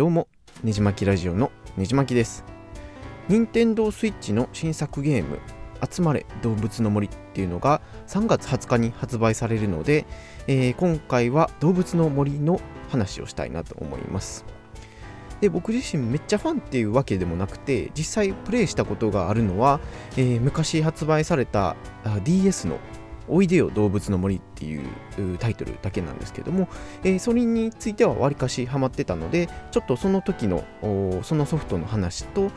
どうも、ねじまきラジオのねじまきです。任天堂 switch の新作ゲーム、集まれ動物の森っていうのが3月20日に発売されるので、えー、今回は動物の森の話をしたいなと思います。で僕自身めっちゃファンっていうわけでもなくて実際プレイしたことがあるのは、えー、昔発売された DS のおいでよ動物の森っていうタイトルだけなんですけども、えー、それについてはわりかしハマってたので、ちょっとその時のそのソフトの話と、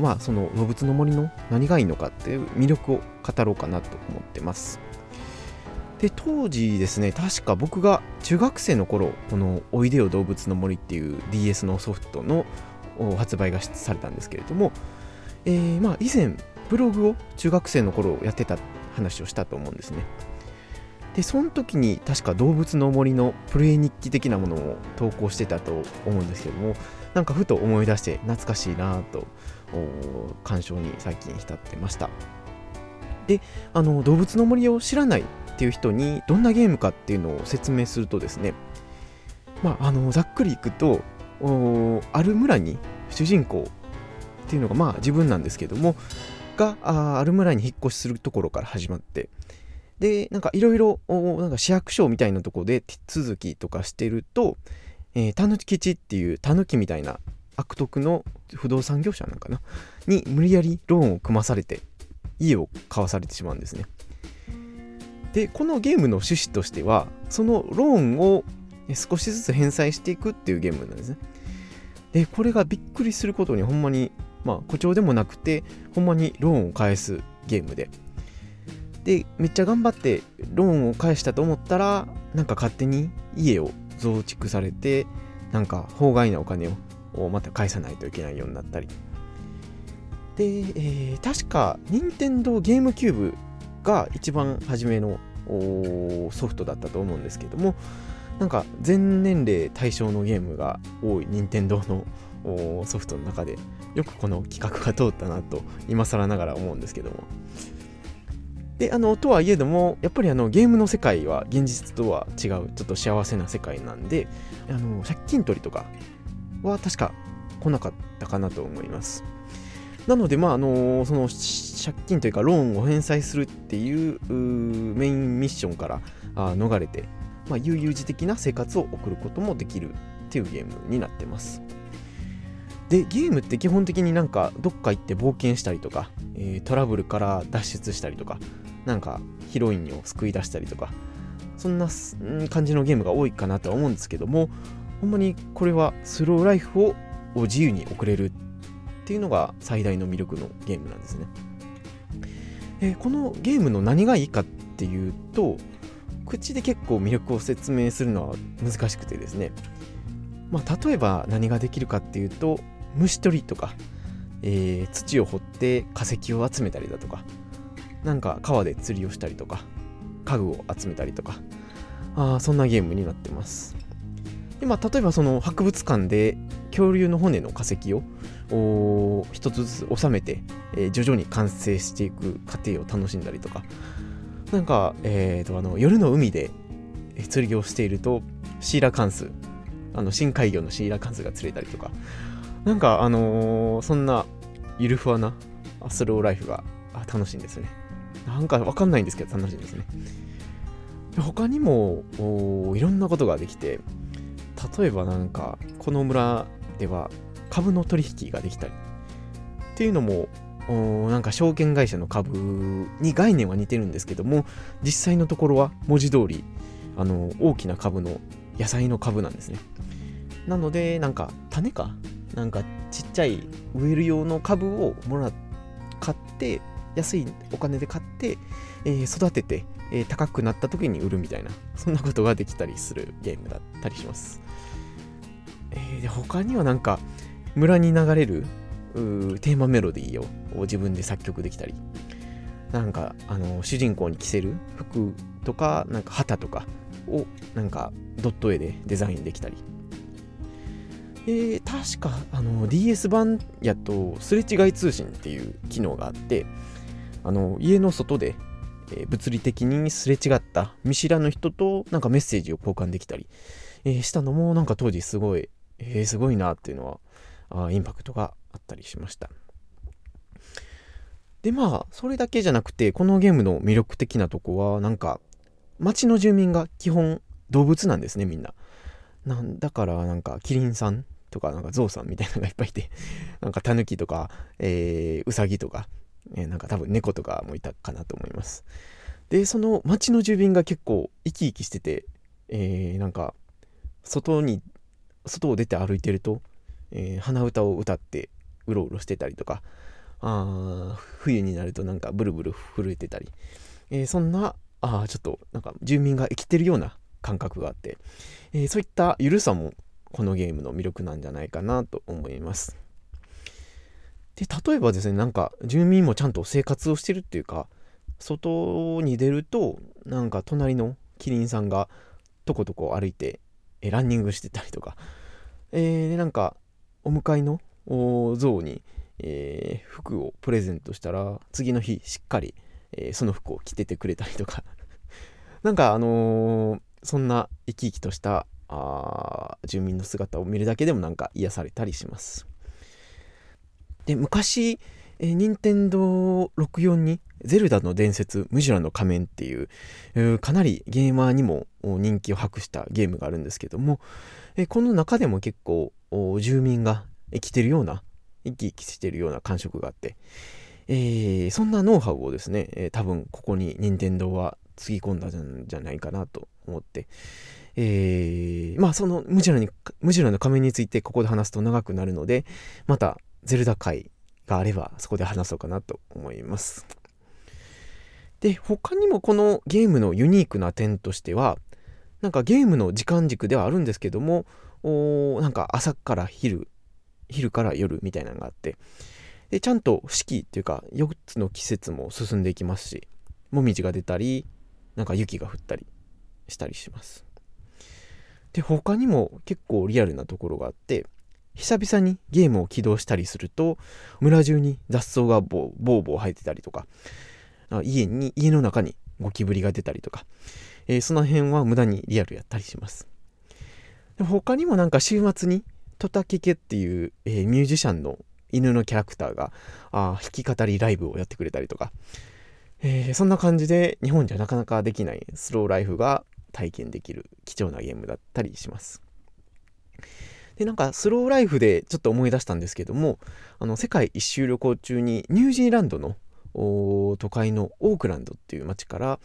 まあ、その動物の森の何がいいのかっていう魅力を語ろうかなと思ってます。で当時ですね確か僕が中学生の頃この「おいでよ動物の森」っていう DS のソフトの発売がされたんですけれども、えー、まあ以前ブログを中学生の頃やってた話をしたと思うんですね。で、その時に確か動物の森のプレイ日記的なものを投稿してたと思うんですけども、なんかふと思い出して懐かしいなと、鑑賞に最近浸ってました。で、あの、動物の森を知らないっていう人にどんなゲームかっていうのを説明するとですね、まあ、あの、ざっくりいくと、ある村に主人公っていうのがまあ自分なんですけども、があある村に引っ越しするところから始まって。でなんかいろいろ市役所みたいなとこで手続きとかしてると、え、たぬきちっていうたぬきみたいな悪徳の不動産業者なんかな？に無理やりローンを組まされて家を買わされてしまうんですね。でこのゲームの趣旨としてはそのローンを少しずつ返済していくっていうゲームなんですね。でこれがびっくりすることにほんまにまあ、誇張でもなくて、ほんまにローンを返すゲームで。で、めっちゃ頑張ってローンを返したと思ったら、なんか勝手に家を増築されて、なんか法外なお金をまた返さないといけないようになったり。で、えー、確か、任天堂ゲームキューブが一番初めのソフトだったと思うんですけども、なんか全年齢対象のゲームが多い任天堂のソフトの中でよくこの企画が通ったなと今更ながら思うんですけども。であのとはいえどもやっぱりあのゲームの世界は現実とは違うちょっと幸せな世界なんであの借金取りとかは確か来なかったかなと思います。なのでまああのその借金というかローンを返済するっていうメインミッションからあ逃れて、まあ、悠々自適な生活を送ることもできるっていうゲームになってます。でゲームって基本的になんかどっか行って冒険したりとか、えー、トラブルから脱出したりとかなんかヒロインを救い出したりとかそんな感じのゲームが多いかなとは思うんですけどもほんまにこれはスローライフを自由に送れるっていうのが最大の魅力のゲームなんですね、えー、このゲームの何がいいかっていうと口で結構魅力を説明するのは難しくてですね。まあ、例えば何ができるかっていうと虫取りとか、えー、土を掘って化石を集めたりだとか、なんか川で釣りをしたりとか、家具を集めたりとか、あそんなゲームになってます。でまあ、例えばその博物館で恐竜の骨の化石を一つずつ収めて、えー、徐々に完成していく過程を楽しんだりとか、なんか、えーと、あの夜の海で釣りをしているとシーラカンス、あの深海魚のシーラカンスが釣れたりとか、なんかあのー、そんなゆるふわなスローライフが楽しいんですね。なんかわかんないんですけど楽しいんですね。他にもいろんなことができて、例えばなんかこの村では株の取引ができたりっていうのもなんか証券会社の株に概念は似てるんですけども実際のところは文字通りあの大きな株の野菜の株なんですねなのでなんか種かなんかちっちゃい植える用の株をもら買って安いお金で買って、えー、育てて、えー、高くなった時に売るみたいな そんなことができたりするゲームだったりします、えー、で他にはなんか村に流れるテーマメロディーを自分で作曲できたり。なんかあの主人公に着せる服とかなんか旗とかをなんかドット絵でデザインできたり。え、確かあの DS 版やとすれ違い通信っていう機能があってあの家の外で、え、物理的にすれ違った見知らぬ人となんかメッセージを交換できたり、えー、したのもなんか当時すごい、えー、すごいなっていうのはあインパクトがあったりしました。でまあそれだけじゃなくてこのゲームの魅力的なとこはなんか町の住民が基本動物なんですねみんな。なんだからなんかキリンさんとかなんかゾウさんみたいなのがいっぱいいて なんかタヌキとか、えー、ウサギとか、えー、なんか多分猫とかもいたかなと思います。でその町の住民が結構生き生きしてて、えー、なんか外に外を出て歩いてると、えー、鼻歌を歌ってうろうろしてたりとかあ冬になるとなんかブルブル震えてたり、えー、そんなあちょっとなんか住民が生きてるような感覚があって、えー、そういった緩さもこのゲームの魅力なんじゃないかなと思います。で例えばですねなんか住民もちゃんと生活をしてるっていうか外に出るとなんか隣のキリンさんがとことこ歩いてえランニングしてたりとか、えー、なんかお迎えの像に、えー、服をプレゼントしたら次の日しっかり、えー、その服を着ててくれたりとか。なんかあのー、そんな生き生きとしたあ住民の姿を見るだけでもなんか癒されたりします。で昔え、任天堂64にゼルダの伝説ムジュラの仮面っていう、かなりゲーマーにも人気を博したゲームがあるんですけども、え、この中でも結構住民が生きてるような生き生きしてるような感触があって、えー、そんなノウハウをですね、え、多分ここに任天堂はつぎ込んだんじゃないかなと思って、えー、まあそのムジュラにムジュラの仮面についてここで話すと長くなるのでまたゼルダ界があればそこで話そうかなと思います。で、他にもこのゲームのユニークな点としては、なんかゲームの時間軸ではあるんですけども、おなんか朝から昼、昼から夜みたいなのがあって、でちゃんと四季っていうか4つの季節も進んでいきますし、もみじが出たり、なんか雪が降ったりしたりします。で、他にも結構リアルなところがあって、久々にゲームを起動したりすると村中に雑草がボーボー生えてたりとか家に家の中にゴキブリが出たりとか、えー、その辺は無駄にリアルやったりしますで他にもなんか週末にトタケケっていう、えー、ミュージシャンの犬のキャラクターがあ弾き語りライブをやってくれたりとか、えー、そんな感じで日本じゃなかなかできないスローライフが体験できる貴重なゲームだったりしますで、なんかスローライフでちょっと思い出したんですけども、あの、世界一周旅行中にニュージーランドの都会のオークランドっていう街から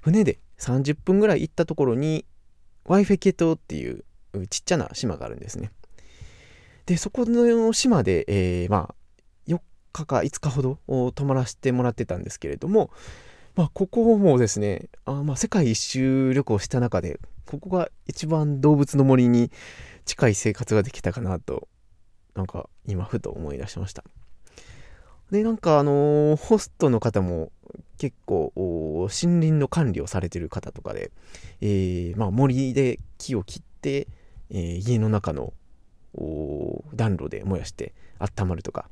船で30分ぐらい行ったところにワイフェケ島っていうちっちゃな島があるんですね。で、そこの島で、えー、まあ、日か5日ほど泊まらせてもらってたんですけれども、まあ、ここもですね、あまあ、世界一周旅行した中で、ここが一番動物の森に近い生活ができたかなと、なんか今ふと思い出しました。で、なんかあのー、ホストの方も結構森林の管理をされてる方とかで、えー、まあ、森で木を切って、えー、家の中の暖炉で燃やして温まるとか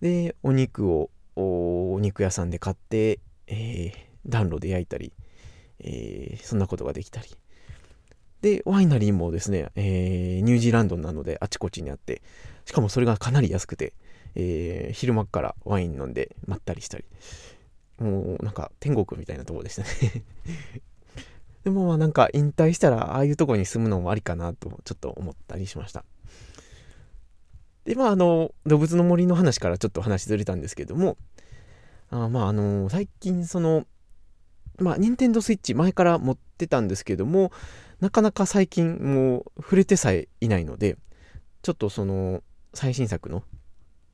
でお肉をお肉屋さんで買って、え暖炉で焼いたり、えそんなことができたり。で、ワイナリーもですね、えー、ニュージーランドなのであちこちにあって、しかもそれがかなり安くて、え、昼間からワイン飲んでまったりしたり、もうなんか天国みたいなところでしたね。でもまあなんか引退したらああいうとこに住むのもありかなとちょっと思ったりしました。でまああの動物の森の話からちょっと話ずれたんですけどもあまああの最近そのまあ任天堂スイッチ前から持ってたんですけどもなかなか最近もう触れてさえいないので、ちょっとその最新作の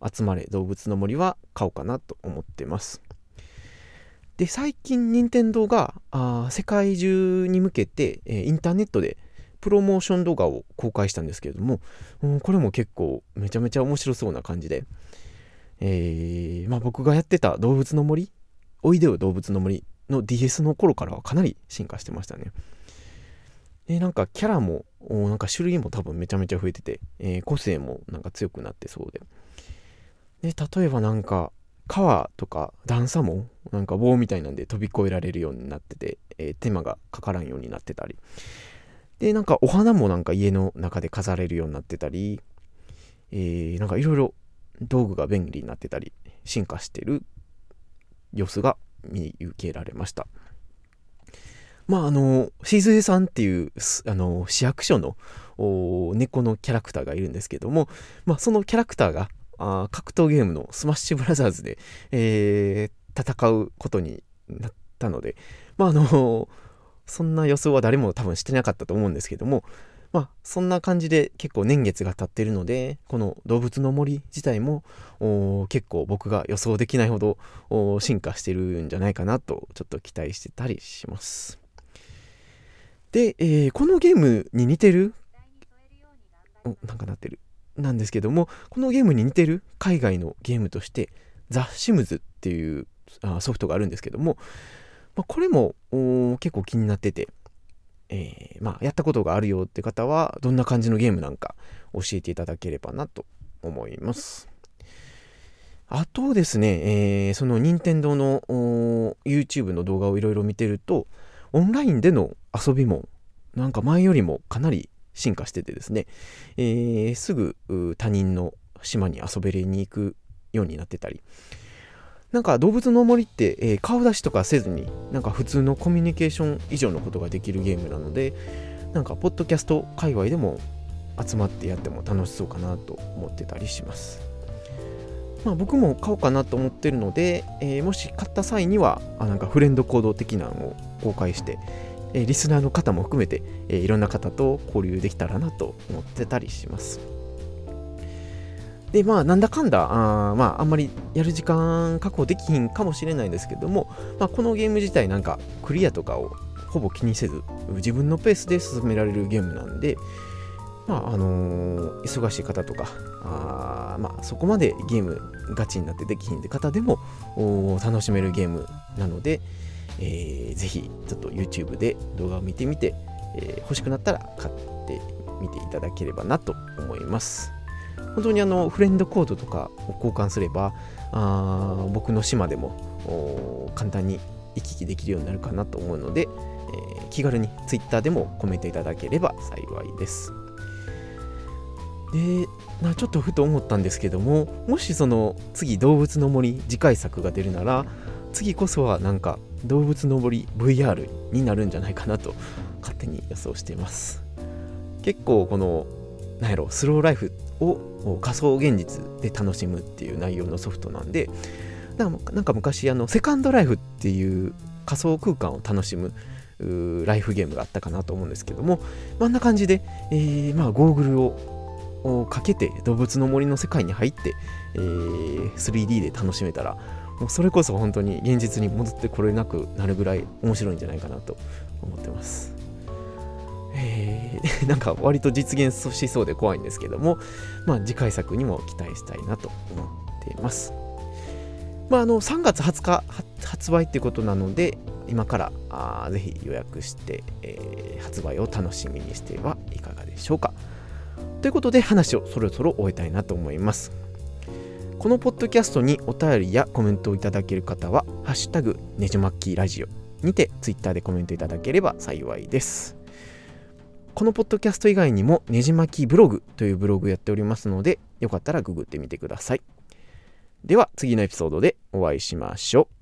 集まれ動物の森は買おうかなと思ってます。で、最近任天堂があ世界中に向けて、えー、インターネットでプロモーション動画を公開したんですけれども、うん、これも結構めちゃめちゃ面白そうな感じで、えー、まあ、僕がやってた動物の森、おいでよ動物の森の DS の頃からはかなり進化してましたね。で、なんかキャラも、なんか種類も多分めちゃめちゃ増えてて、えー、個性もなんか強くなってそうで。で、例えばなんか、川とか段差もなんか棒みたいなんで飛び越えられるようになってて、えー、手間がかからんようになってたり。で、なんかお花もなんか家の中で飾れるようになってたり、えー、なんかいろいろ道具が便利になってたり、進化してる様子が見受けられました。まあ、あの、しずえさんっていう、あの、市役所の猫のキャラクターがいるんですけども、まあ、そのキャラクターがあ格闘ゲームのスマッシュブラザーズで、えー、戦うことになったので、まあ、あの、そんな予想は誰も多分してなかったと思うんですけども、まあ、そんな感じで結構年月が経ってるので、この動物の森自体も結構僕が予想できないほど進化してるんじゃないかなとちょっと期待してたりします。で、えー、このゲームに似てるおなんかなってる。なんですけども、このゲームに似てる海外のゲームとして、ザ・シムズっていうあソフトがあるんですけども、まあ、これも結構気になってて、えー、まあ、やったことがあるよって方は、どんな感じのゲームなんか教えていただければなと思います。あとですね、えー、その任天堂の YouTube の動画をいろいろ見てると、オンラインでの遊びもなんか前よりもかなり進化しててですね、えー、すぐ他人の島に遊べに行くようになってたり、なんか動物の森って、えー、顔出しとかせずに、なんか普通のコミュニケーション以上のことができるゲームなので、なんかポッドキャスト界隈でも集まってやっても楽しそうかなと思ってたりします。まあ、僕も買おうかなと思ってるので、えー、もし買った際にはあなんかフレンド行動的なのを公開して、えー、リスナーの方も含めて、えー、いろんな方と交流できたらなと思ってたりします。で、まあ、なんだかんだ、あまあ、あんまりやる時間確保できひんかもしれないんですけども、まあ、このゲーム自体なんかクリアとかをほぼ気にせず、自分のペースで進められるゲームなんで、まああのー、忙しい方とかあ、まあ、そこまでゲームガチになってできひんって方でも楽しめるゲームなので、えー、ぜひちょっと YouTube で動画を見てみて、えー、欲しくなったら買ってみていただければなと思います。本当にあのフレンドコードとかを交換すればあ僕の島でも簡単に行き来できるようになるかなと思うので、えー、気軽に Twitter でもコメントいただければ幸いです。でなちょっとふと思ったんですけどももしその次動物の森次回作が出るなら次こそはなんか動物の森 VR になるんじゃないかなと勝手に予想しています結構このなんやろスローライフを仮想現実で楽しむっていう内容のソフトなんでなんか昔あのセカンドライフっていう仮想空間を楽しむライフゲームがあったかなと思うんですけども、あんな感じで、えー、まあゴーグルををかけて動物の森の世界に入って、えー、3D で楽しめたらもうそれこそ本当に現実に戻ってこれなくなるぐらい面白いんじゃないかなと思ってます。えー、なんか割と実現しそうで怖いんですけども、まあ、次回作にも期待したいなと思っています。まあ、あの3月20日発売ってことなので今からあぜひ予約して、えー、発売を楽しみにしてはいかがでしょうか。ということで話をそろそろ終えたいなと思います。このポッドキャストにお便りやコメントをいただける方は、ハッシュタグねじまきラジオにてツイッターでコメントいただければ幸いです。このポッドキャスト以外にもねじ巻きブログというブログやっておりますので、よかったらググってみてください。では次のエピソードでお会いしましょう。